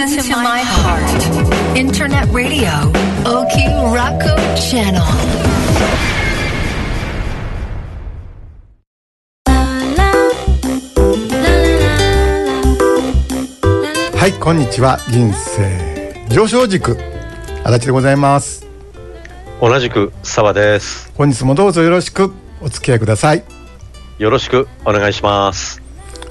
Listen to my heart. Internet radio. Oki Raku Channel. はいこんにちは人生上昇軸足立でございます同じく澤です本日もどうぞよろしくお付き合いくださいよろしくお願いします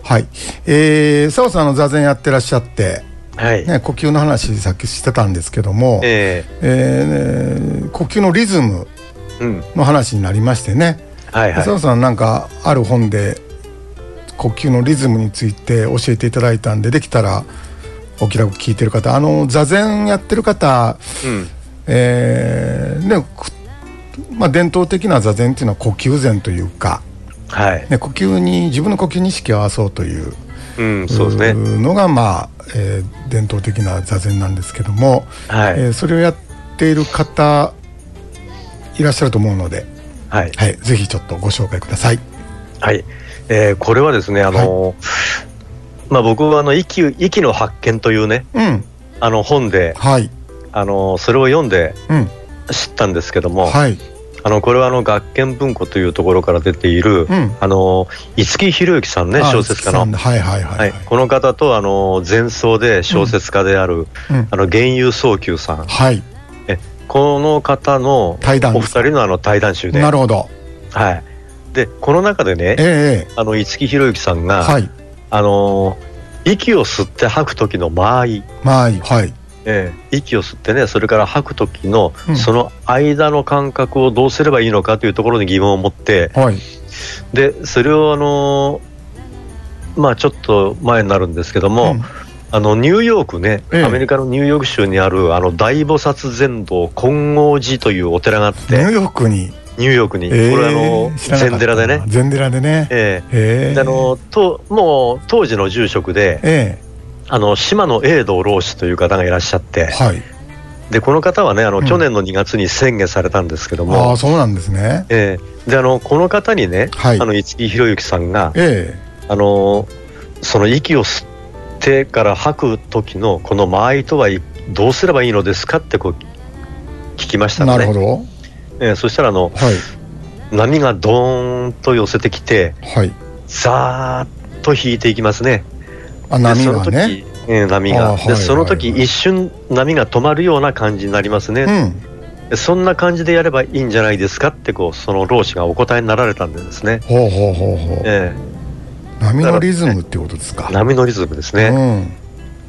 はいえー、澤さんの座禅やってらっしゃってはい、ね、呼吸の話さっきしてたんですけども、ええ。ーね呼吸のリズムーうん。の話になりましてね。はいはい。澤、さんなんかある本で呼吸のリズムについて教えていただいたんでできたらお気楽聞いてる方あの座禅やってる方うん。えーねくまあ、伝統的な座禅っていうのは呼吸禅というか、はい。ね、呼吸に自分の呼吸に意識を合わそうというのが、まあえー伝統的な座禅なんですけども、はい、えーそれをやっている方いらっしゃると思うので、はい。はい、ぜひちょっとご紹介ください。はい、えーこれはですねあの、まあ僕はあの息息の発見というねうん、あの本ではい、あのそれを読んでうん、知ったんですけども、はい、あのこれはあの学研文庫というところから出ている、うん。あの五木ひろゆきさんねあ小説家の。はいはいはいはい。い、はこの方とあの前奏で小説家である、うん。あの源遊宗久さん。はい、この方のお二人のあの対談集で、なるほど、はい、でこの中でねええあの五木ひろゆきさんが、はい、あの息を吸って吐く時の間合い、まあいい。はい、ええ。息を吸ってねそれから吐く時の、うん。その間の感覚をどうすればいいのかというところに疑問を持ってはい、でそれをあのまあちょっと前になるんですけども、うん。あのニューヨークね、ええ。アメリカのニューヨーク州にあるあの大菩薩禅道金剛寺というお寺があってニューヨークに、ニューヨークに、ええ。これあの禅寺でね、禅寺でね、ええ。ええ。であのともう当時の住職でえあの島野栄道老師という方がいらっしゃって。えはい、でこの方はねあの、うん。去年の2月に宣言されたんですけどあも。あ、そうなんですね。ええ。であのこの方にね、はい。あの五木ひろゆきさんがえあのその息を吸ってから吐く時のこの間合いとはいどうすればいいのですかってこう聞きましえたのね。なるほど。ええそしたらあのはい、波がドーンと寄せてきてはい。ザーッと引いていきますね波その時がね。ええ波が、でその時、一瞬波が止まるような感じになりますね、うん。でそんな感じでやればいいんじゃないですかってこうその老師がお答えになられたんでですね、ほうほうほうほう。え波のリズムってことですか？え波のリズムですね、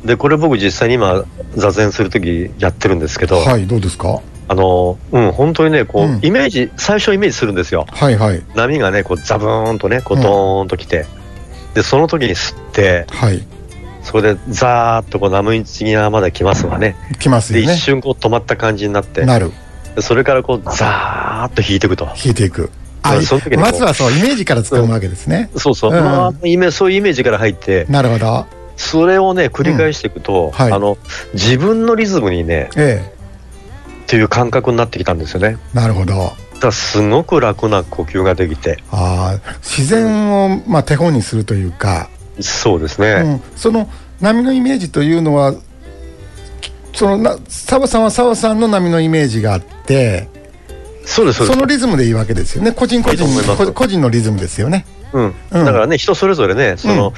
でこれ僕実際に今座禅する時やってるんですけど、うん。はい、どうですか？あのうん本当にねこう、うんイメージ最初イメージするんですよはいはい波がねこうザブーンとねこううんドーンと来て、でその時に吸ってはい。それでザーッとこう波打ち際まで来ますわね来ますで一よね。瞬こう止まった感じになってなる。でそれからこうザーッと引いていくと引いていく。あ、その時にこうまずはそうイメージからつかむわけですね。そうそう、うんまあ、イメそういうイメージから入ってなるほど。それをね繰り返していくと、はいあの自分のリズムにねえっていう感覚になってきたんですよねえ、なるほど。だからすごく楽な呼吸ができて。ああ、自然をまあ手本にするというか、そうですうね、ん、その波のイメージというのは、そのな澤さんは澤さんの波のイメージがあって、そうですそうです。そのリズムでいいわけですよね。個人個人個個人のリズムですよね。うん。うん。だからね人それぞれねその、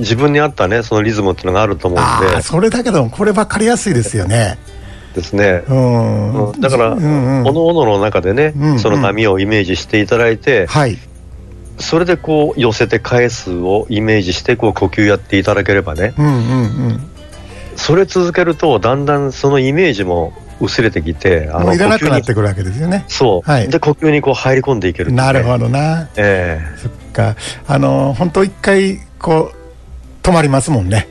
自分に合ったねそのリズムっていうのがあると思うんで。それだけどこれ分かりやすいですよね。ですね、うん。うんだから、うんうんおのおのの中でね、うんうんその波をイメージしていただいて、はい。それでこう寄せて返すをイメージしてこう呼吸やっていただければねうんうんうん。それ続けるとだんだんそのイメージも薄れてきてあもういらなくなってくるわけですよね。そう、はいで呼吸にこう入り込んでいけるねなるほどな。えそっか。あの本当一回こう止まりますもんね。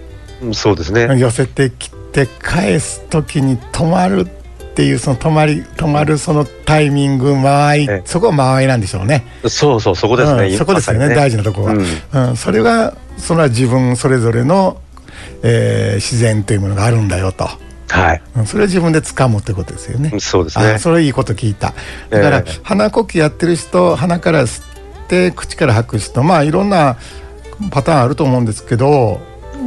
そうですね、寄せてきて返す時に止まるっていうその止まり止まるそのタイミング間合い、ええ。そこは間合いなんでしょうね。そうそうそこですね、うんそこですよねまさに大事なところは、うん。うんそれがそれは自分それぞれの、えー自然というものがあるんだよと、はい。うんそれを自分で掴むってことですよね。そうですね。あそれいいこと聞いた。だから、ええ鼻呼吸やってる人鼻から吸って口から吐く人まあいろんなパターンあると思うんですけど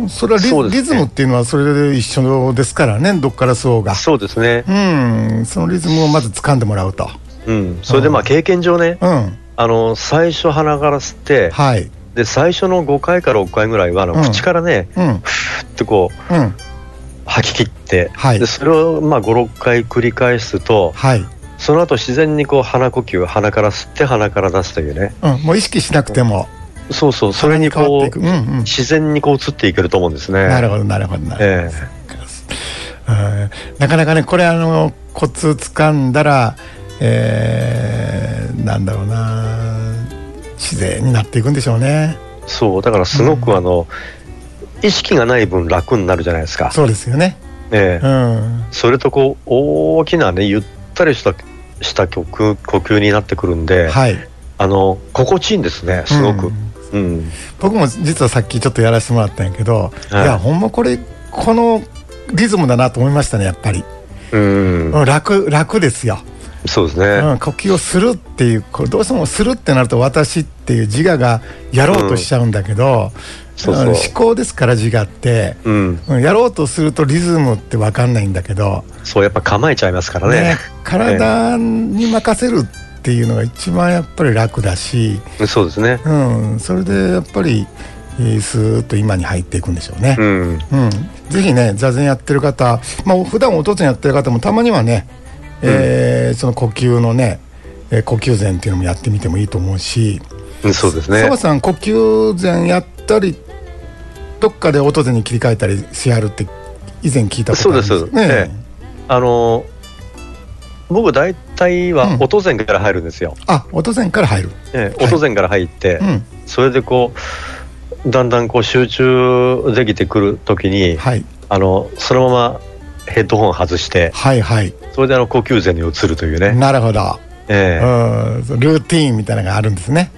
それはリ,、ね。リズムっていうのはそれで一緒ですからねどっからそうが。そうですね。うん。そのリズムをまず掴んでもらうと。うん。それでまあ経験上ねうん。あの最初鼻から吸ってはい。で最初の5回から6回ぐらいはあのうん。口からねうん。ふーってこううん。吐き切って、はい。でそれをまあ56回繰り返すとはい、その後自然にこう鼻呼吸鼻から吸って鼻から出すというね。うん、もう意識しなくてもそうそうそれにこううんうん。自然にこう移っていけると思うんですね。なるほどなるほど。なるほど、え。うんなかなかねこれあのコツ掴んだらえー、なんだろうな自然になっていくんでしょうね。えそうだからすごくあの、意識がない分楽になるじゃないですか、そうですよね。ええ。うん。それとこう大きなねゆったりしたした曲呼吸になってくるんで、はい。あの心地いいんですねすごく、うんうん。僕も実はさっきちょっとやらせてもらったんやけど、はい。い、やほんまこれこのリズムだなと思いましたねやっぱり、うん。うん楽楽ですよ、そうですね、うん、呼吸をするっていうこれどうしてもするってなると私っていう自我がやろうとしちゃうんだけど、そうそう。うん思考ですから自我って、うん、うんやろうとするとリズムって分かんないんだけど、そうやっぱ構えちゃいますからね。ね体に任せるっていうのが一番やっぱり楽だし、そうですね。うん、それでやっぱり、えースーッと今に入っていくんでしょうね。うん。うん、ぜひね座禅やってる方、まあ普段お父さんやってる方もたまにはね、えーその呼吸のね、えー呼吸禅っていうのもやってみてもいいと思うしうんそうですね。澤さん呼吸禅やったりどっかで音禅に切り替えたりしはるって以前聞いたことあるんですそうですそうです。えあの僕大体はうん。音禅から入るんですよ、あ音禅から入る、ええはい音禅から入って、うん。それでこうだんだんこう集中できてくる時にはい、あのそのままヘッドホン外してはいはい。それであの呼吸禅に移るというね、なるほど、えうん。ルーティーンみたいなのがあるんですね。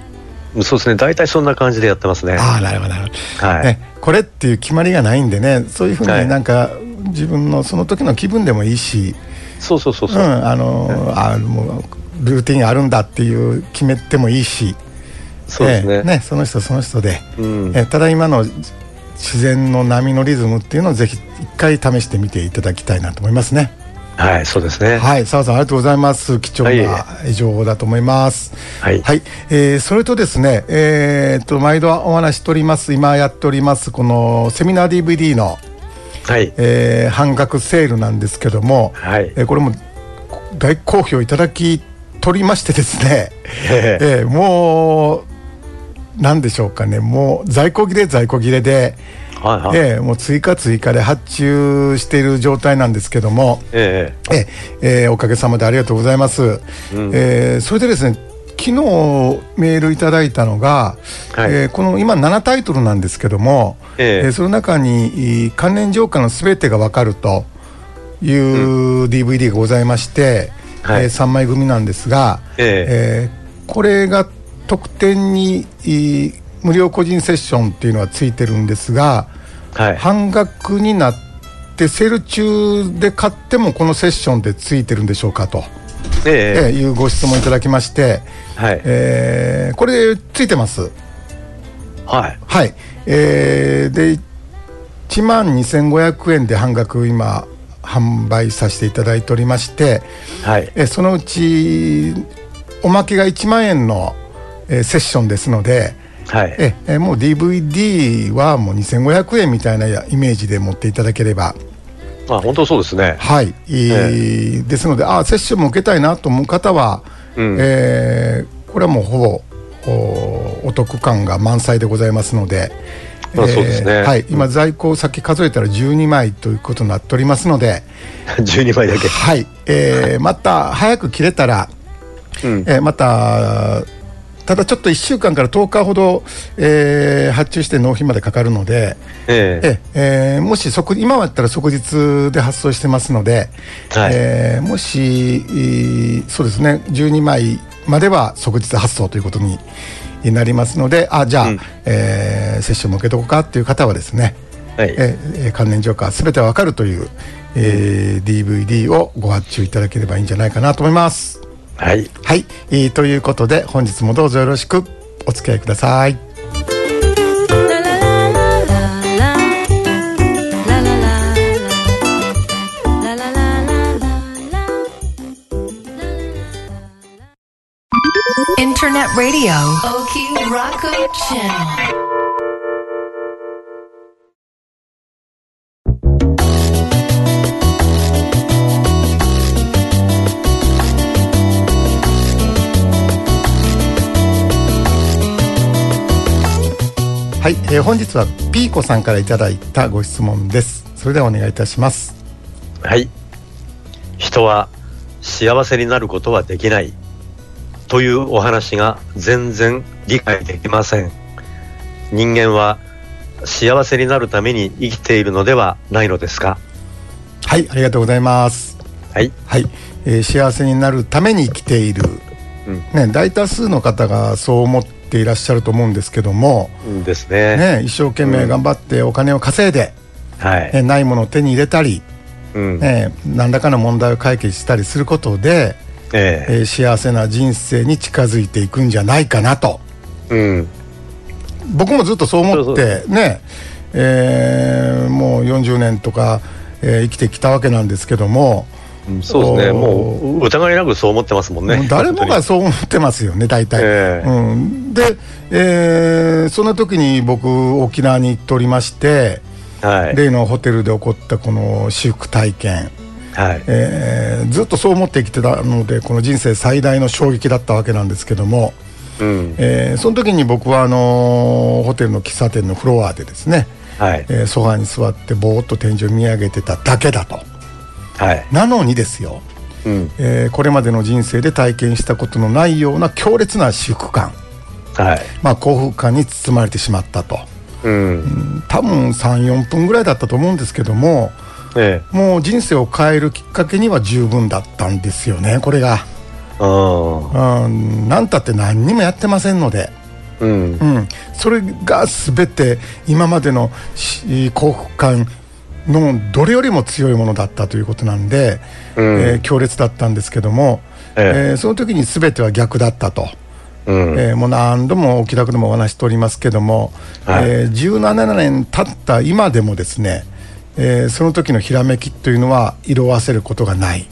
えそうですね。大体そんな感じでやってますね。ああなるほどなるほど。はい、ね、これっていう決まりがないんでねそういうふうはい。になんか、自分のその時の気分でもいいし、そうそうそうう。ん、そう、あの、あもうルーティンがあるんだっていう決めてもいいし。そうですね,、ええねその人その人で、うん。ええただ今の自然の波のリズムっていうのをぜひ一回試してみていただきたいなと思いますね。はいそうですね。はい、澤さんありがとうございます。貴重な情報だと思います。はい。はい、えーそれとですね、えーっと毎度お話ししております。今やっておりますこのセミナー DVD の、はい。えー半額セールなんですけども、はい。えーこれも大好評いただき取りましてですね、ええ。えーもうなんでしょうかね、もう在庫切れ在庫切れで、はいはい、えーもう追加追加で発注している状態なんですけども。ええ。えーおかげさまでありがとうございます。うん。えーそれでですね昨日メールいただいたのが、はい。えーこの今7タイトルなんですけども、ええ。ーその中にい関連浄化のすべてがわかるという DVD がございまして、はい。え3枚組なんですが、ええ。ーこれが特典にい無料個人セッションっていうのはついてるんですが、えはい。半額になってセール中で買ってもこのセッションでついてるんでしょうかと、ええ。えーいうご質問いただきまして、はい。えーこれついてます？はい。はい、えーで1万2500円で半額今販売させていただいておりまして、はい。えーそのうちおまけが1万円の、えーセッションですので、はい。ええもう DVD はもう2500円みたいなイメージで持っていただければあ本当そうですね。はい、えーですのであセッションも受けたいなと思う方は、うん。えーこれはもうほぼおお得感が満載でございますので、まあそうですね。はい、今在庫さっき数えたら12枚ということになっておりますので、12枚だけ。はい。えーまた早く切れたら、うん。えーまたただちょっと1週間から10日ほど、えー発注して納品までかかるので、ええ。ええーもし即今やったら即日で発送してますので、はい。えーもし、えーそうですね12枚までは即日発送ということになりますのであじゃあ、うん。えーセッションも受けとこうかっていう方はですね、はい。えー関連浄化すべてわかるという、えー DVD をご発注いただければいいんじゃないかなと思います。はい、はい、ということで本日もどうぞよろしくお付き合いください。Internet Radio. Oki Raku Channel. はい、えー、本日はピーコさんからいただいたご質問です。それではお願いいたします。はい。人は幸せになることはできない。というお話が全然理解できません。人間は幸せになるために生きているのではないのですか？はいありがとうございます。はい、はい、えー、幸せになるために生きている、うん、ね、大多数の方がそう思っていらっしゃると思うんですけども、ですね。ね一生懸命頑張ってお金を稼いで、うん、はい。えないものを手に入れたり、うん。ね、何らかの問題を解決したりすることで、ええ。ー、幸せな人生に近づいていくんじゃないかなと、うん、僕もずっとそう思ってねえー、もう40年とか、えー、生きてきたわけなんですけども、そうですね。もう疑いなくそう思ってますもんね。誰もがそう思ってますよね大体、えー、うん、で、えー、そんな時に僕沖縄に行っておりまして、はい、例のホテルで起こったこの私服体験。はい。えー、ずっとそう思って生きてたのでこの人生最大の衝撃だったわけなんですけども、うん。えー、その時に僕はあのー、ホテルの喫茶店のフロアでですね、はい。えー、ソファに座ってぼーっと天井見上げてただけだと。はい、なのにですよ、うん、えー、これまでの人生で体験したことのないような強烈な私服感、はい。まあ、幸福感に包まれてしまったと、うん、多分34分ぐらいだったと思うんですけども、ええ、もう人生を変えるきっかけには十分だったんですよねこれが。うん、なんたって何にもやってませんので。うん、うん、それが全て今までの幸福感のどれよりも強いものだったということなんで、うん、えー、強烈だったんですけども、ええ。ー、その時に全ては逆だったと。うん、えー、もう何度もお気楽でもお話しておりますけども、はい、えー、17年経った今でもですね、えー、その時のひらめきというのは色あせることがない、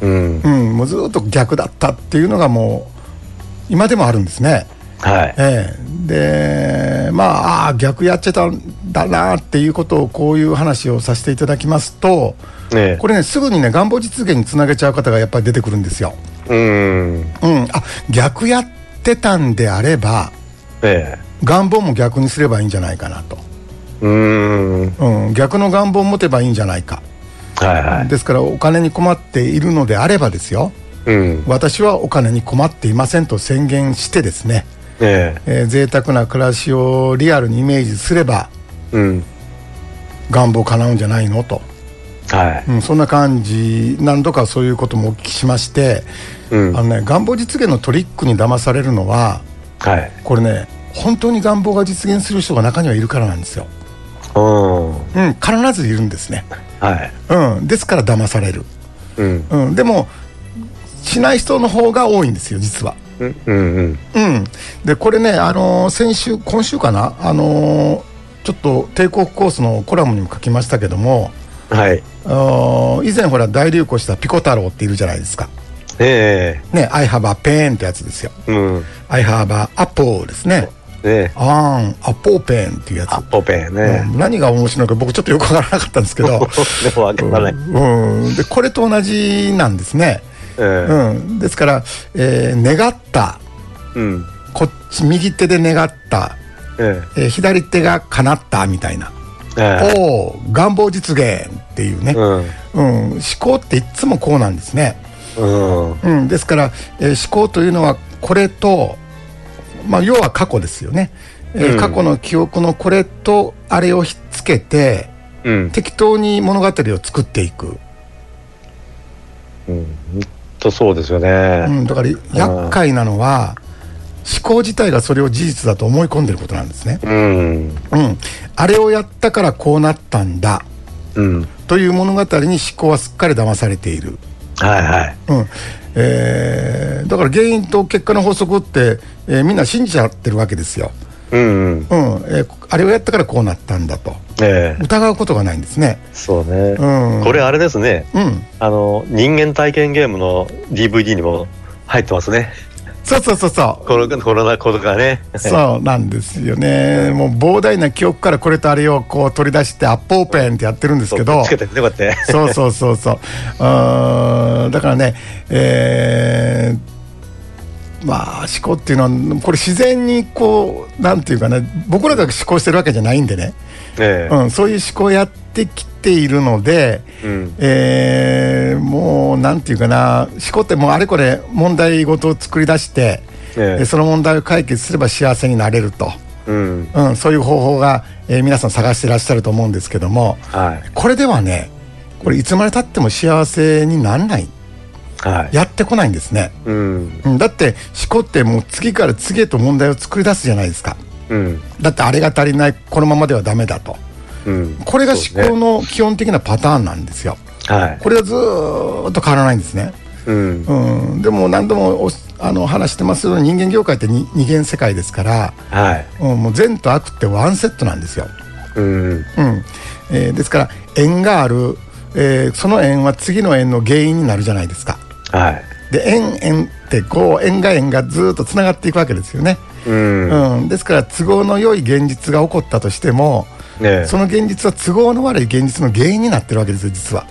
うん、うん、もうずっと逆だったっていうのがもう今でもあるんですね。はい。えー、でまああ逆やっちゃったんだなっていうことをこういう話をさせていただきますと、ね、これねすぐにね願望実現につなげちゃう方がやっぱり出てくるんですよ。うん、うん、あ逆やってたんであれば、ええ、願望も逆にすればいいんじゃないかなと。うん、うん、逆の願望を持てばいいんじゃないか。はいはい、ですからお金に困っているのであればですよ、うん、私はお金に困っていませんと宣言してですね、ええ。ー、贅沢な暮らしをリアルにイメージすれば、うん、願望叶うんじゃないのと、はい。うん、そんな感じ何度かそういうこともお聞きしまして、うん、あのね、願望実現のトリックに騙されるのは、はい、これね本当に願望が実現する人が中にはいるからなんですよ。うん、必ずいるんですね、はい。うん、ですから騙される、うん。うん、でもしない人の方が多いんですよ実は。うんうんうん、でこれね、あのー、先週今週かな、あのー、ちょっと帝国コースのコラムにも書きましたけども、はい、あ以前ほら大流行したピコ太郎っているじゃないですか。ええー、ね、I have a pen ってやつですよ。うん、I have a apple ですね。ね、あん、アポーペンっていうやつ。アポペンね、うん、何が面白いのか僕ちょっとよくわからなかったんですけど。でもわからない、うん。で、これと同じなんですね。えー、うん。ですから、えー、願った。うん、こっち右手で願った、ええ。ー、左手が叶ったみたいな、えー、お願望実現っていうね、うん。うん、思考っていつもこうなんですね、うん。うん、ですから、えー、思考というのはこれと、まあ、要は過去ですよね、えー、過去の記憶のこれとあれをひっつけて、うん、適当に物語を作っていく。うんとそうですよね、うん、だから厄介なのは、思考自体がそれを事実だと思い込んでることなんですね。うん、うん、あれをやったからこうなったんだ、うん、という物語に思考はすっかり騙されている。はいはい。うん。えー、だから原因と結果の法則って、えー、みんな信じちゃってるわけですよ。うんうん。うん。えー、あれをやったからこうなったんだと、えー、疑うことがないんですね。そうね、うん、これあれですね、うん、あの人間体験ゲームの DVD にも入ってますね。そうそうそうそう。コロコロナことかね。そうなんですよね。もう膨大な記憶からこれとあれをこう取り出してアップオーペンってやってるんですけど。そうそうそうそう。あーだからねえーまあ思考っていうのはこれ自然にこうなんていうかな僕らが思考してるわけじゃないんでね、ええ。うん、そういう思考をやってきているので、うん。えーもうなんていうかな思考ってもうあれこれ問題事を作り出して、ええ。えその問題を解決すれば幸せになれると、うん。うん、そういう方法が、えー皆さん探してらっしゃると思うんですけどもはい。これではねこれいつまでたっても幸せにならないはい。やってこないんですね、うん。うん、だって思考ってもう次から次へと問題を作り出すじゃないですか。うん。だってあれが足りないこのままではダメだと。うん。これが思考の基本的なパターンなんですよ。はい。これはずーっと変わらないんですね、うん。うん、でも何度もおあの話してますけど人間業界ってに二元世界ですから、はい。うん、もう善と悪ってワンセットなんですよ、うん。うん。えーですから縁がある、えーその縁は次の縁の原因になるじゃないですかはい。で縁縁ってこう縁が縁がずーっとつながっていくわけですよね、うん。うん、ですから都合の良い現実が起こったとしてもねその現実は都合の悪い現実の原因になってるわけですよ実は、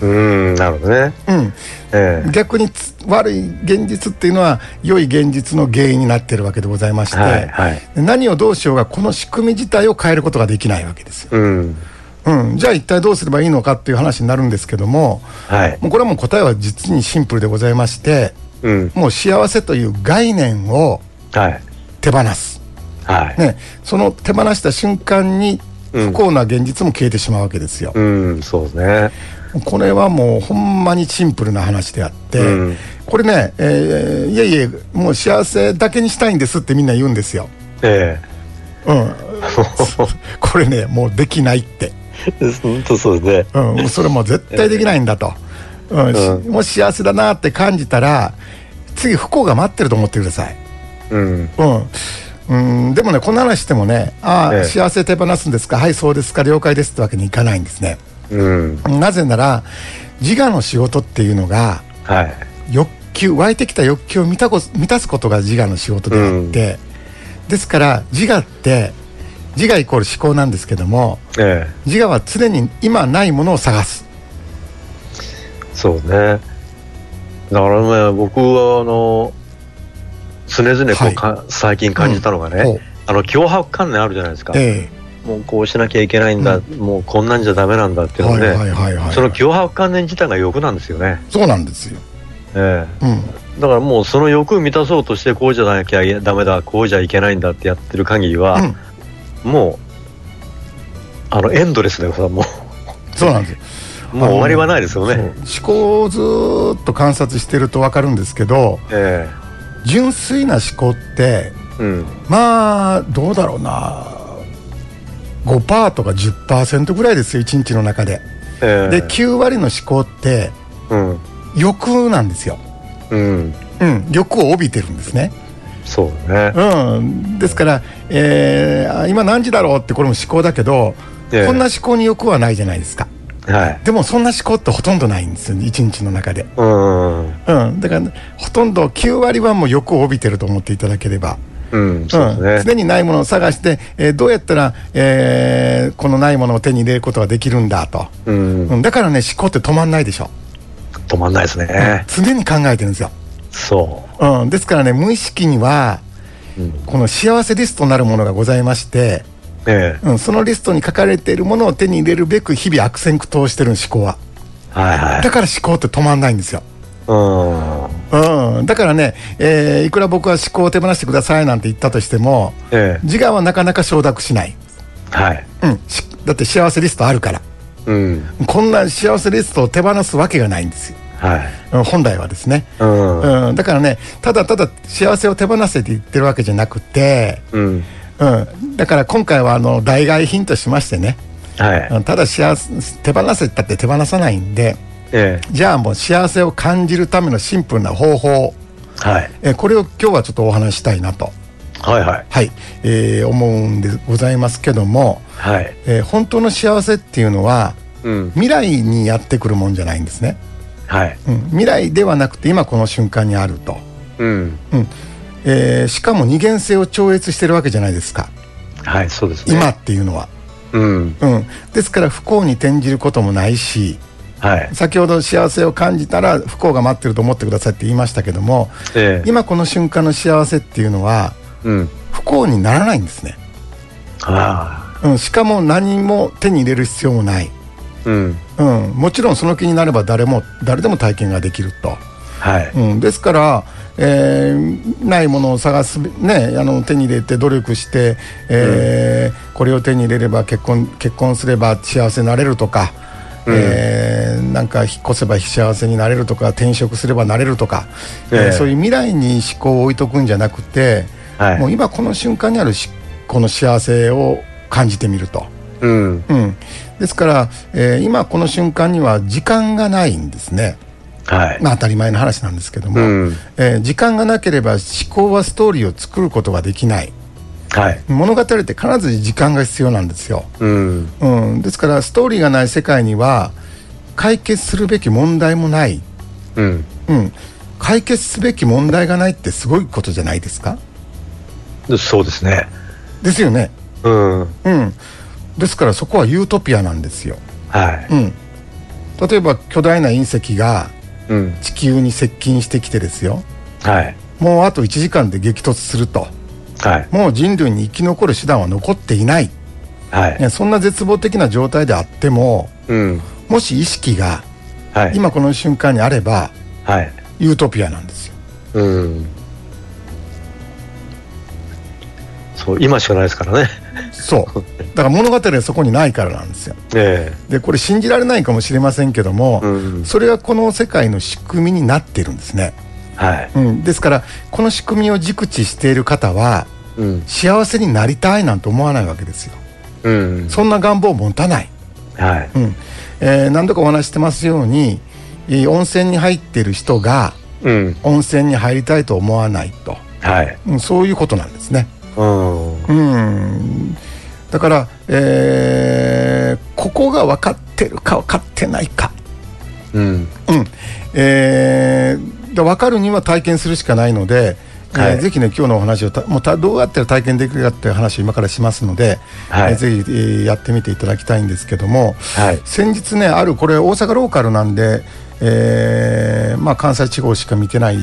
うんなるほどね。うん、ええ。逆につ悪い現実っていうのは良い現実の原因になってるわけでございまして、はいはい。何をどうしようがこの仕組み自体を変えることができないわけですよ、うんうん、じゃあ一体どうすればいいのかっていう話になるんですけどもはい。もうこれはもう答えは実にシンプルでございましてうん。もう幸せという概念をはい。手放す、はい。ね、その手放した瞬間に不幸な現実も消えてしまうわけですよ、うんそうですね。これはもうほんまにシンプルな話であって、うん。これね、えーいえいえもう幸せだけにしたいんですってみんな言うんですよ、えうん、これねもうできないって、え本当そうですね。うん、それもう絶対できないんだと、うんしうん。もし幸せだなって感じたら次不幸が待ってると思ってください、うん。うん。うん、でもねこんな話してもねああ、ええ。幸せ手放すんですか？はいそうですか。了解ですってわけにいかないんですね。うん。なぜなら自我の仕事っていうのがはい。欲求湧いてきた欲求を満たこ満たすことが自我の仕事であって、ですから自我って自我イコール思考なんですけどもええ。自我は常に今ないものを探す。そうね。だからね僕はあの常々こう、はい。か最近感じたのがね、ほう。あの脅迫観念あるじゃないですか、えもうこうしなきゃいけないんだ、もうこんなんじゃダメなんだっていうのね、えはいはいはいはい。その脅迫観念自体が欲なんですよね、そうなんですよ、えうん、えだからもうその欲を満たそうとしてこうじゃなきゃダメだこうじゃいけないんだってやってる限りは、もうあのエンドレスでさもそうなんです。よ うもう終わりはないですよね、思考をずーっと観察してると分かるんですけどえ純粋な思考ってえうん。まあどうだろうな。5%とか10%ぐらいですよ1日の中で。ええ。で9割の思考ってうん。欲なんですよ、うん。うん、欲を帯びてるんですね、そうね、うん、ですから、えーあ今何時だろうってこれも思考だけど、ええ。こんな思考に欲はないじゃないですか。はい。でもそんな思考ってほとんどないんですよ1日の中で、うんうん、だからほとんど9割はもう欲を帯びてると思っていただければ、うん常にないものを探して、えーどうやったら、えーこのないものを手に入れることができるんだと、うん。うん、だからね思考って止まんないでしょ、止まんないですね、常に考えてるんですよ、そう。ん、ですからね無意識にはう、うん、この幸せリストなるものがございまして、ええ。うん、そのリストに書かれているものを手に入れるべく日々悪戦苦闘してる思考は。はいはい。だから思考って止まんないんですよ、うん。うん、だからね、えーいくら僕は思考を手放してくださいなんて言ったとしてもええ。自我はなかなか承諾しない、はい。うん、しだって幸せリストあるから。うん。こんな幸せリストを手放すわけがないんですよ、はい。うん本来はですね、うん。うん、だからねただただ幸せを手放せって言ってるわけじゃなくて、うん。うん、だから今回はあの代替品としましてね。はい。うん。ただ幸せ手放せったって手放さないんでえじゃあもう幸せを感じるためのシンプルな方法。えはい。えこれを今日はちょっとお話ししたいなと、はいはい。はい。えー思うんでございますけども、はい。えー本当の幸せっていうのはうん。未来にやってくるもんじゃないんですね、はい。うん、未来ではなくて今この瞬間にあると、うん。うん。えーしかも二元性を超越してるわけじゃないですか。はいそうですね。今っていうのは、うん。うん、ですから不幸に転じることもないしはい。先ほど幸せを感じたら不幸が待ってると思ってくださいって言いましたけどもええ。今この瞬間の幸せっていうのはうん。不幸にならないんですね、あうん、しかも何も手に入れる必要もない、あうん。うん、もちろんその気になれば誰も誰でも体験ができると、はい。うん、ですから、えーないものを探す、ね、あの手に入れて努力して、えーこれを手に入れれば結婚結婚すれば幸せになれるとか、えーなんか引っ越せば幸せになれるとか転職すればなれるとか、えーええそういう未来に思考を置いとくんじゃなくて、はい。もう今この瞬間にあるしこの幸せを感じてみると。うん。うん、ですから、えー今この瞬間には時間がないんですね。はい。まあ当たり前の話なんですけども、うん。えー時間がなければ思考はストーリーを作ることができない。はい。物語って必ず時間が必要なんですよ、うん。うん、ですからストーリーがない世界には解決するべき問題もない、うん。うん、解決すべき問題がないってすごいことじゃないですか？でそうですね。ですよね、うん。うん、ですからそこはユートピアなんですよ、はい。うん、例えば巨大な隕石がうん。地球に接近してきてですよ。はい。もうあと1時間で激突すると。はい。もう人類に生き残る手段は残っていない、はい。ね、そんな絶望的な状態であってもうん。もし意識がはい。今この瞬間にあればはい。ユートピアなんですよ。うんそう今しかないですからね。そう。だから物語はそこにないからなんですよ。えでこれ信じられないかもしれませんけども、えうん。それがこの世界の仕組みになってるんですね、はい。うん、ですからこの仕組みを熟知している方はうん。幸せになりたいなんて思わないわけですよ。うん。そんな願望を持たない。はい。うん。えー何度かお話ししてますようにえー温泉に入っている人がうん。温泉に入りたいと思わないと、はい。うん、そういうことなんですね。うん。うん。だから、えーここが分かってるか分かってないか、うん。うん。えーで分かるには体験するしかないので、えーはい。ぜひね今日のお話をたもうたどうやったら体験できるかっていう話を今からしますので、はい。えーぜひ、えーやってみていただきたいんですけども、はい。先日ねあるこれ大阪ローカルなんで、えーまあ、関西地方しか見てない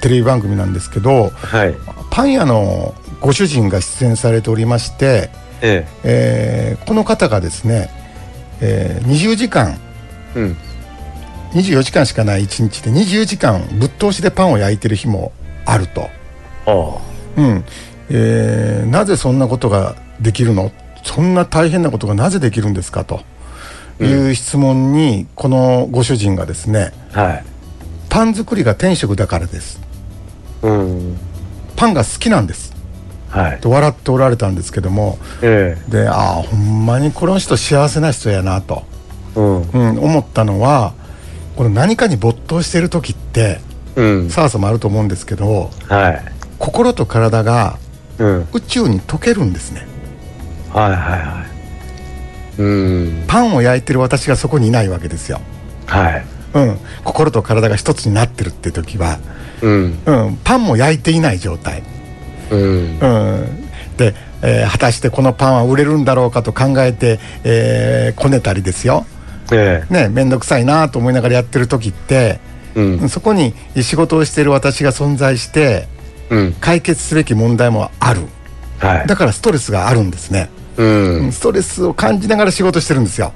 テレビ番組なんですけどはい。パン屋のご主人が出演されておりまして、ええ。ーこの方がですね、えー20時間えうん。24時間しかない1日で20時間ぶっ通しでパンを焼いてる日もあると、あうん。えーなぜそんなことができるの？そんな大変なことがなぜできるんですか？という質問にこのご主人がですねあはい。パン作りが天職だからです。うん。パンが好きなんです。はいと笑っておられたんですけどもえでああほんまにこの人幸せな人やなと、えうん。うん、思ったのはこの何かに没頭してる時ってうん。澤さんもあると思うんですけどはい。心と体がうん。宇宙に溶けるんですね。はいはいはい。うん。パンを焼いてる私がそこにいないわけですよ、はい。うん、心と体が一つになってるって時は、うん。うん、パンも焼いていない状態、うん。うん、で、えー果たしてこのパンは売れるんだろうかと考えて、えーこねたりですよ。えね面倒くさいなと思いながらやってる時って、えうん。そこに仕事をしている私が存在してうん。解決すべき問題もある。はい。だからストレスがあるんですね、うん。ストレスを感じながら仕事してるんですよ、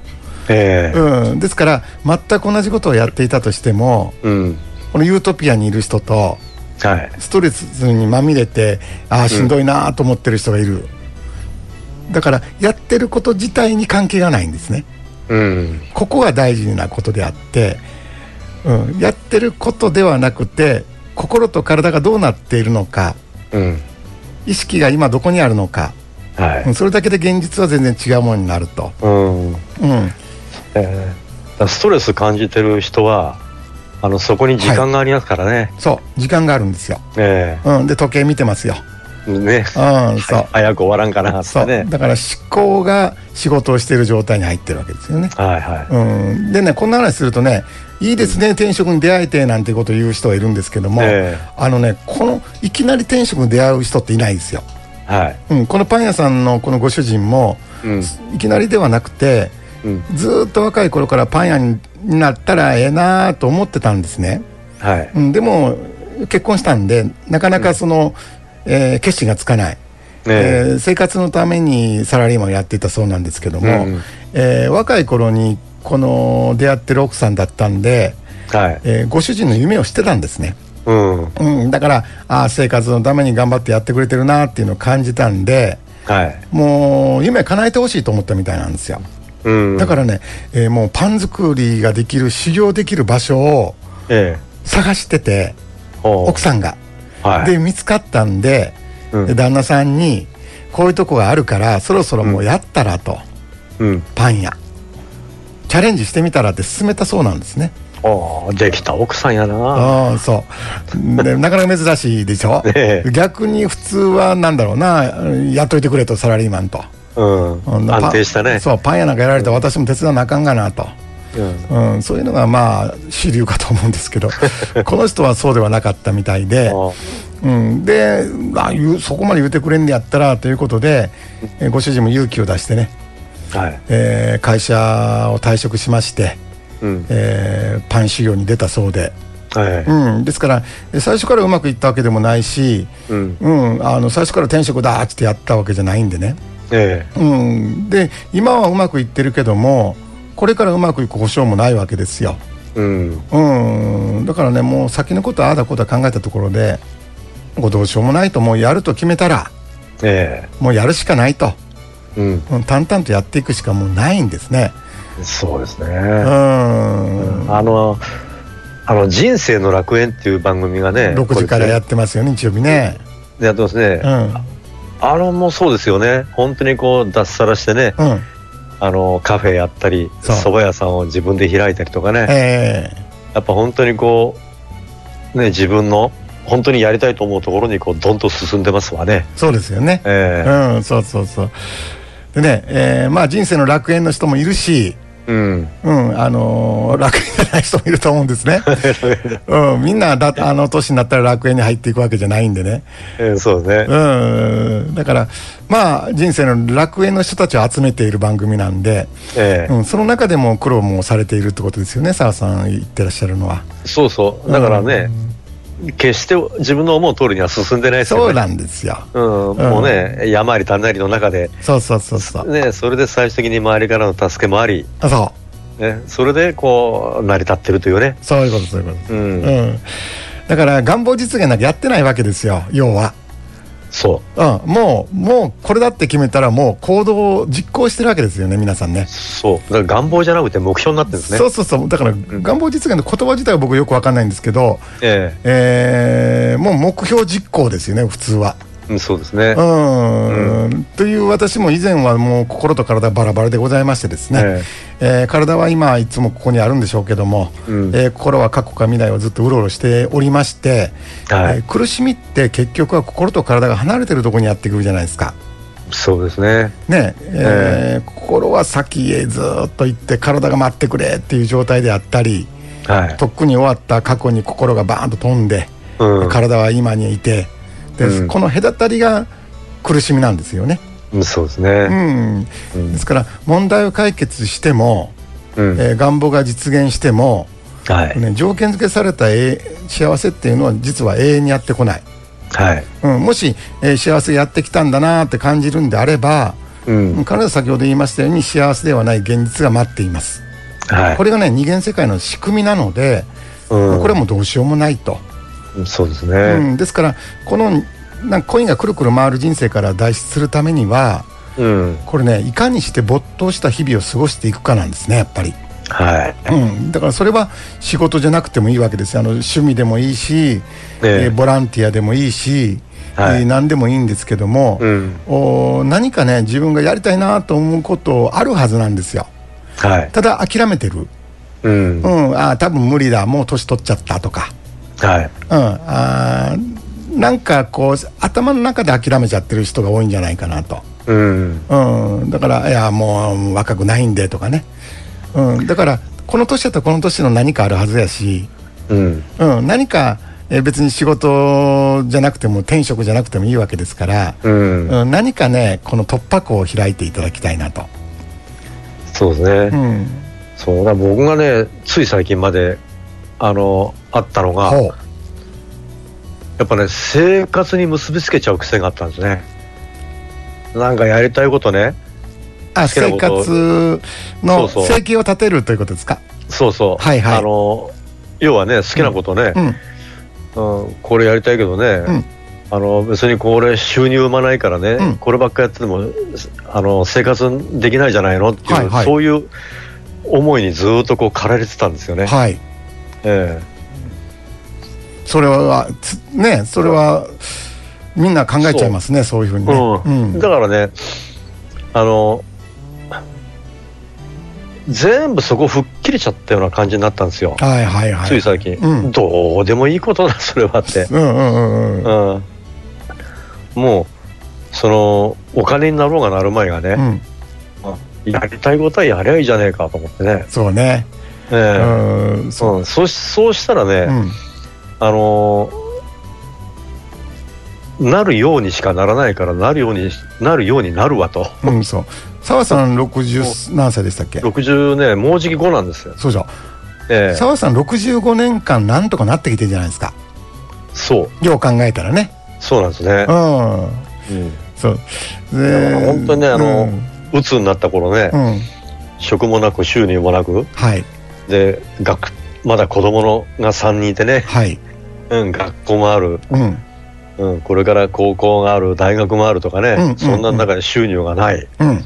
ええ。うん、ですから全く同じことをやっていたとしてもうん。このユートピアにいる人とはい。ストレスにまみれてああしんどいなと思ってる人がいる、だからやってること自体に関係がないんですね。うん。ここが大事なことであって、うん、やってることではなくて心と体がどうなっているのかうん。意識が今どこにあるのか、はい。うん。それだけで現実は全然違うものになると、うん。うん、ええだからストレス感じてる人はあのそこに時間がありますからね、そう。時間があるんですよ、えうん、で時計見てますよ、ね、うん、そう。早く終わらんかなそう。ねだから思考が仕事をしている状態に入ってるわけですよね。はいはい。うん、でねこんな話するとねいいですね転職に出会えてなんてことを言う人がいるんですけども、え。あのねこのいきなり転職に出会う人っていないですよ。はい。うん、このパン屋さんのこのご主人も、うん。いきなりではなくてうん。ずーっと若い頃からパン屋になったらええなと思ってたんですね。はい。うん、でも結婚したんでなかなかその、えー決心がつかない、え。ー生活のためにサラリーマンをやっていたそうなんですけども、うんえー若い頃にこの出会ってる奥さんだったんで、はい。えーご主人の夢をしてたんですね、うん。うん、だからあー生活のために頑張ってやってくれてるなっていうのを感じたんではい。もう夢叶えてほしいと思ったみたいなんですようん。だからね、えーもうパン作りができる修行できる場所をええ。探しててほう。奥さんが。はい。で見つかったんで,、うん。で旦那さんにこういうとこがあるからそろそろもうやったらと、うん。パン屋。チャレンジしてみたらって勧めたそうなんですね。できた奥さんやな。ああそう。で なかなか珍しいでしょ、逆に普通はなんだろうな雇いてくれとサラリーマンと、うん。安定したね。そうパン屋なんかやられたら私も手伝わなあかんがなと、うん。うん、そういうのがまあ主流かと思うんですけど この人はそうではなかったみたいで、あうん、であそこまで言うてくれんねやったらということで、えご主人も勇気を出してね、はい。えー会社を退職しまして、うん。えーパン修行に出たそうで、はいうん、ですからえ最初からうまくいったわけでもないし、うん。うん、あの最初から転職だっつってやったわけじゃないんでね、えうん、で今はうまくいってるけどもこれからうまくいく保証もないわけですよ、えうん。うん、だからねもう先のことはああだこうだ考えたところでもうどうしようもないともうやると決めたらえもうやるしかないと、えうん。うん、淡々とやっていくしかもうないんですね。そうですね。うん、あのあの人生の楽園っていう番組がね6時からやっってますよね日曜日ね。やってますね、うん、あのもそうですよね。本当にこう脱サラしてねうん、あのカフェやったりそう。蕎麦屋さんを自分で開いたりとかね。えやっぱ本当にこうね自分の本当にやりたいと思うところにこうどんと進んでますわね。ーそうですよね。えうん、そうそうそう。でね、えーまあ人生の楽園の人もいるし、えうんうん、あのー楽園じゃない人もいると思うんですね。うん、みんなだあの年になったら楽園に入っていくわけじゃないんでね。ええそうねうん、だからまあ人生の楽園の人たちを集めている番組なんで、ええうん、その中でも苦労もされているってことですよね澤さん言ってらっしゃるのは。そうそうだからね、決して自分の思う通りには進んでないですよね。そうなんですよ。うん、もうね山あり谷ありの中で、そうそうそうそう。ね、それで最終的に周りからの助けもあり、あそう。ね、それでこう成り立ってるというね、そういうことそういうこと。うん。うん、だから願望実現なんかやってないわけですよ要は、そう。ん、もうもうこれだって決めたらもう行動を実行してるわけですよね皆さんね。うそう。だから願望じゃなくて目標になってるんですね。そうそうそう。だから願望実現の言葉自体は僕よくわかんないんですけど、え。えーもう目標実行ですよね普通は。そうですね、うん、という私も以前はもう心と体バラバラでございましてですね、ええ。ー体は今いつもここにあるんでしょうけども、うん。えー心は過去か未来をずっとうろうろしておりまして、はい。えー苦しみって結局は心と体が離れてるところにやってくるじゃないですか。そうですね。ねえー心は先へずっと行って体が待ってくれっていう状態であったりはい、とっくに終わった過去に心がバーンと飛んで、うん。体は今にいてで、うん。この隔たりが苦しみなんですよね。うん、そうですうね、ん、うん。ですから問題を解決しても、うん。えー願望が実現しても、はい、ね、条件付けされたえー幸せっていうのは実は永遠にやってこない、はい、うん、もし、えー幸せやってきたんだなって感じるんであれば、うん、必ず先ほど言いましたように幸せではない現実が待っています。はい、これがね二元世界の仕組みなので、うん。これはもうどうしようもないと、そうですうね、ん、ですからこのなんかコインがくるくる回る人生から脱出するためにはうん、これねいかにして没頭した日々を過ごしていくかなんですねやっぱり。はい、うん、だからそれは仕事じゃなくてもいいわけですあの趣味でもいいし、ええ。えーボランティアでもいいし、はい。えー何でもいいんですけども、うん、お何かね自分がやりたいなと思うことあるはずなんですよ。はい、ただ諦めてる、うん。う、ん、あー多分無理だ。もう年取っちゃったとか、はい、うん、あーなんかこう頭の中で諦めちゃってる人が多いんじゃないかなと、うん。うん、だからいやもう若くないんでとかね、うん、だからこの年だったらこの年の何かあるはずやし、うん。うん、何かえー別に仕事じゃなくても転職じゃなくてもいいわけですから、うん。うん、何かねこの突破口を開いていただきたいなと、そうですね、うん、そう。だ僕がねつい最近まであのあったのがやっぱね生活に結びつけちゃう癖があったんですね。なんかやりたいことねあ生活の生計を立てるということですか？そうそう、はいはい。あの要はね好きなことね、うん。うん。これやりたいけどね、ん。あの別にこれ収入生まないからね、うん。こればっかやっててもあの生活できないじゃないのっていう、はいはい。そういう思いにずっとこう駆られてたんですよね。はいえそれはつねそれはみんな考えちゃいますねそう。いうふうにえね、うん。うん。だからねあの全部そこ吹っ切れちゃったような感じになったんですよ、はいはいはい。つい最近、うん。どうでもいいことだそれはって。うんうんうんうん。うん、もうそのお金になろうがなる前がね、うん。やりたいことはやりゃいいじゃねえかと思ってね、そうねええ。うん。そう。うん、そうしそうしたらね、うん。あのーなるようにしかならないからなるようになるようになるわと。うんそう。澤さん60何歳でしたっけ？60ねもうじき5なんですよ、そうじゃええ。澤さん65年間なんとかなってきてるじゃないですか。そう。よう考えたらね。そうなんですね。う、ん。うん。そう。だから本当にねあのうん。鬱になった頃ね、うん。職もなく収入もなく。はいで学まだ子供のが3人いてね、はい。うん、学校もある。うん。うん、これから高校がある大学もあるとかね、うんうんそんな中で収入がない、うん。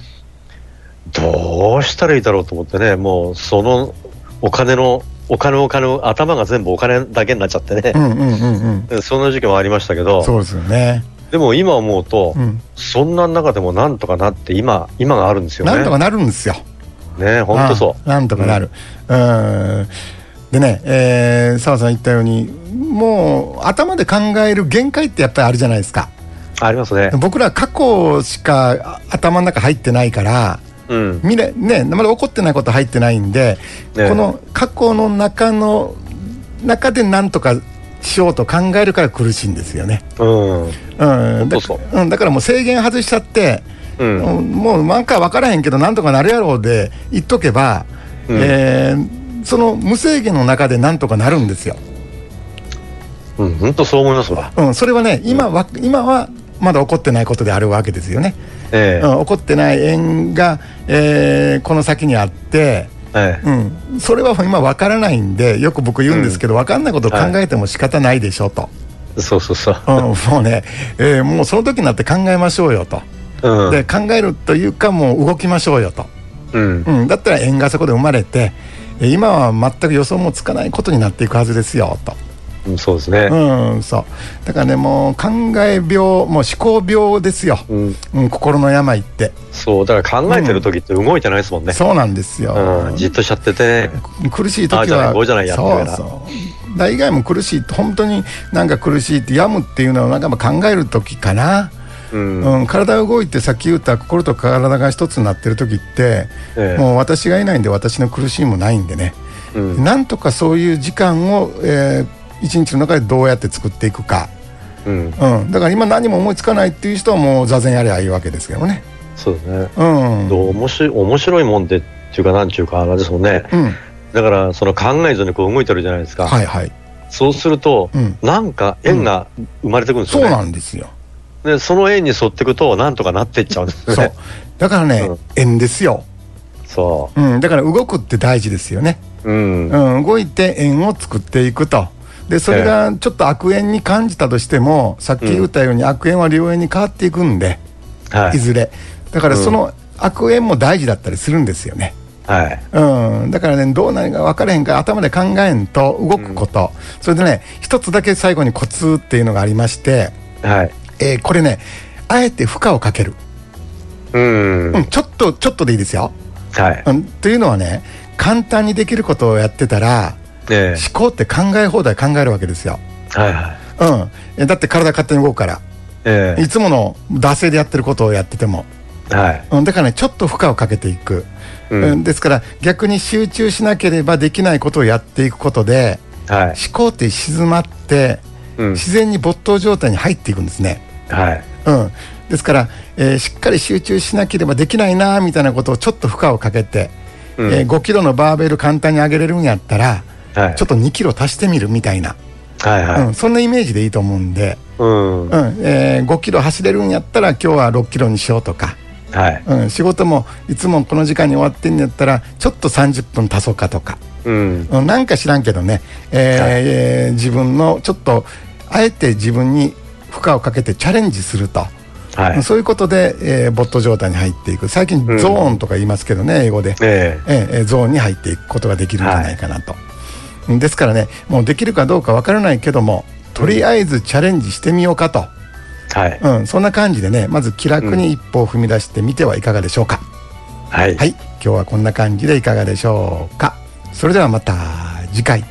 どうしたらいいだろうと思ってね。もうそのお金のお金お金を頭が全部お金だけになっちゃってね。う、んうんうん。うんそんな時期もありましたけど。そうですよね。でも今思うと、うん。そんな中でもなんとかなって今今があるんですよね。なんとかなるんですよね本当そう。あなんとかなる。うん。でねえー澤さん言ったようにもう頭で考える限界ってやっぱりあるじゃないですか。ありますね。僕ら過去しかあ頭の中入ってないからうん。未来ねまだ起こってないこと入ってないんで、ね。この過去の中の中で何とかしようと考えるから苦しいんですよね、うん。うん、だうんだからもう制限外しちゃって、うん。うんもうなんか分からへんけどなんとかなるやろうで言っとけば、うん。えーその無制限の中でなんとかなるんですよ、うん本当そう思いますわ。うん、それはね今は今はまだ起こってないことであるわけですよね、ええ。うん、起こってない縁が、えーこの先にあって、ええ。うん、それは今分からないんでよく僕言うんですけど、分かんないことを考えても仕方ないでしょと、そうそうそう。うん、もうね、えーもうその時になって考えましょうよと、うん。で考えるというかもう動きましょうよと、うん。うん、だったら縁がそこで生まれてえー今は全く予想もつかないことになっていくはずですよと、うんそうですね。うん、そう。だからねもう考え病もう思考病ですよ、うん。うん、心の病って。そう。だから考えてる時って動いてないですもんね、そうなんですよ、うん、じっとしちゃっててね。苦しい時ああじゃないはこうじゃないやってるそうから。そう大概も苦しい本当になんか苦しいって病むっていうのはなんかまあ考える時かな、うん、うん、体が動いてさっき言った心と体が一つになってる時って、ええ。もう私がいないんで私の苦しみもないんでね、うん。なんとかそういう時間を、えー一日の中でどうやって作っていくか、うん、うん、だから今何も思いつかないっていう人はもう座禅やりゃいいわけですけどね。そうですね。うん。どう面白い面白いもんでっていうかなんちゅうかあれですもんね。うん。だからその考えずにこう動いてるじゃないですか、はいはい。そうすると、うん。なんか縁が生まれてくるんですそうよね、なんですよでその縁に沿っていくとなんとかなっていっちゃうんですよそう。ねだからね、うん。縁ですよ、そう。ん、だから動くって大事ですよね。ううん、うん、動いて縁を作っていくと。でそれがちょっと悪縁に感じたとしても、さっき言ったように悪縁は良縁に変わっていくんで、、はい。いずれ。だからその悪縁も大事だったりするんですよね、はい。うん、だからねどうなるか分からへんから頭で考えんと動くこと、それでね一つだけ最後にコツっていうのがありまして、はいえーこれねあえて負荷をかける、うん、うん、ちょっとちょっとでいいですよ、はい。うん、というのはね簡単にできることをやってたらええ。思考って考え放題考えるわけですよ。はいはい。うん、だって体勝手に動くから、えー、いつもの惰性でやってることをやってても、はい。うん、だからねちょっと負荷をかけていく、うん、ですから逆に集中しなければできないことをやっていくことで、はい、思考って静まって、うん、自然に没頭状態に入っていくんですね。はい。うん、ですから、えー、しっかり集中しなければできないなみたいなことをちょっと負荷をかけて、うん、えー、5キロのバーベル簡単に上げれるんやったら、はい、ちょっと2キロ足してみるみたいな、はいはい。うん、そんなイメージでいいと思うんで、うん。うん。えー、5キロ走れるんやったら今日は6キロにしようとか。はい。うん、仕事もいつもこの時間に終わってんやったらちょっと30分足そうかとか、うん、なんか知らんけどね、えー、はい、えー、自分のちょっとあえて自分に負荷をかけてチャレンジすると。はい、そういうことで、えー、ボット状態に入っていく。最近ゾーンとか言いますけどね、英語で、えー、えー、ゾーンに入っていくことができるんじゃないかなと、はい、ですからねもうできるかどうかわからないけどもとりあえずチャレンジしてみようかと、はい、うん、そんな感じでねまず気楽に一歩を踏み出してみてはいかがでしょうか、はい、はい、今日はこんな感じでいかがでしょうか。それではまた次回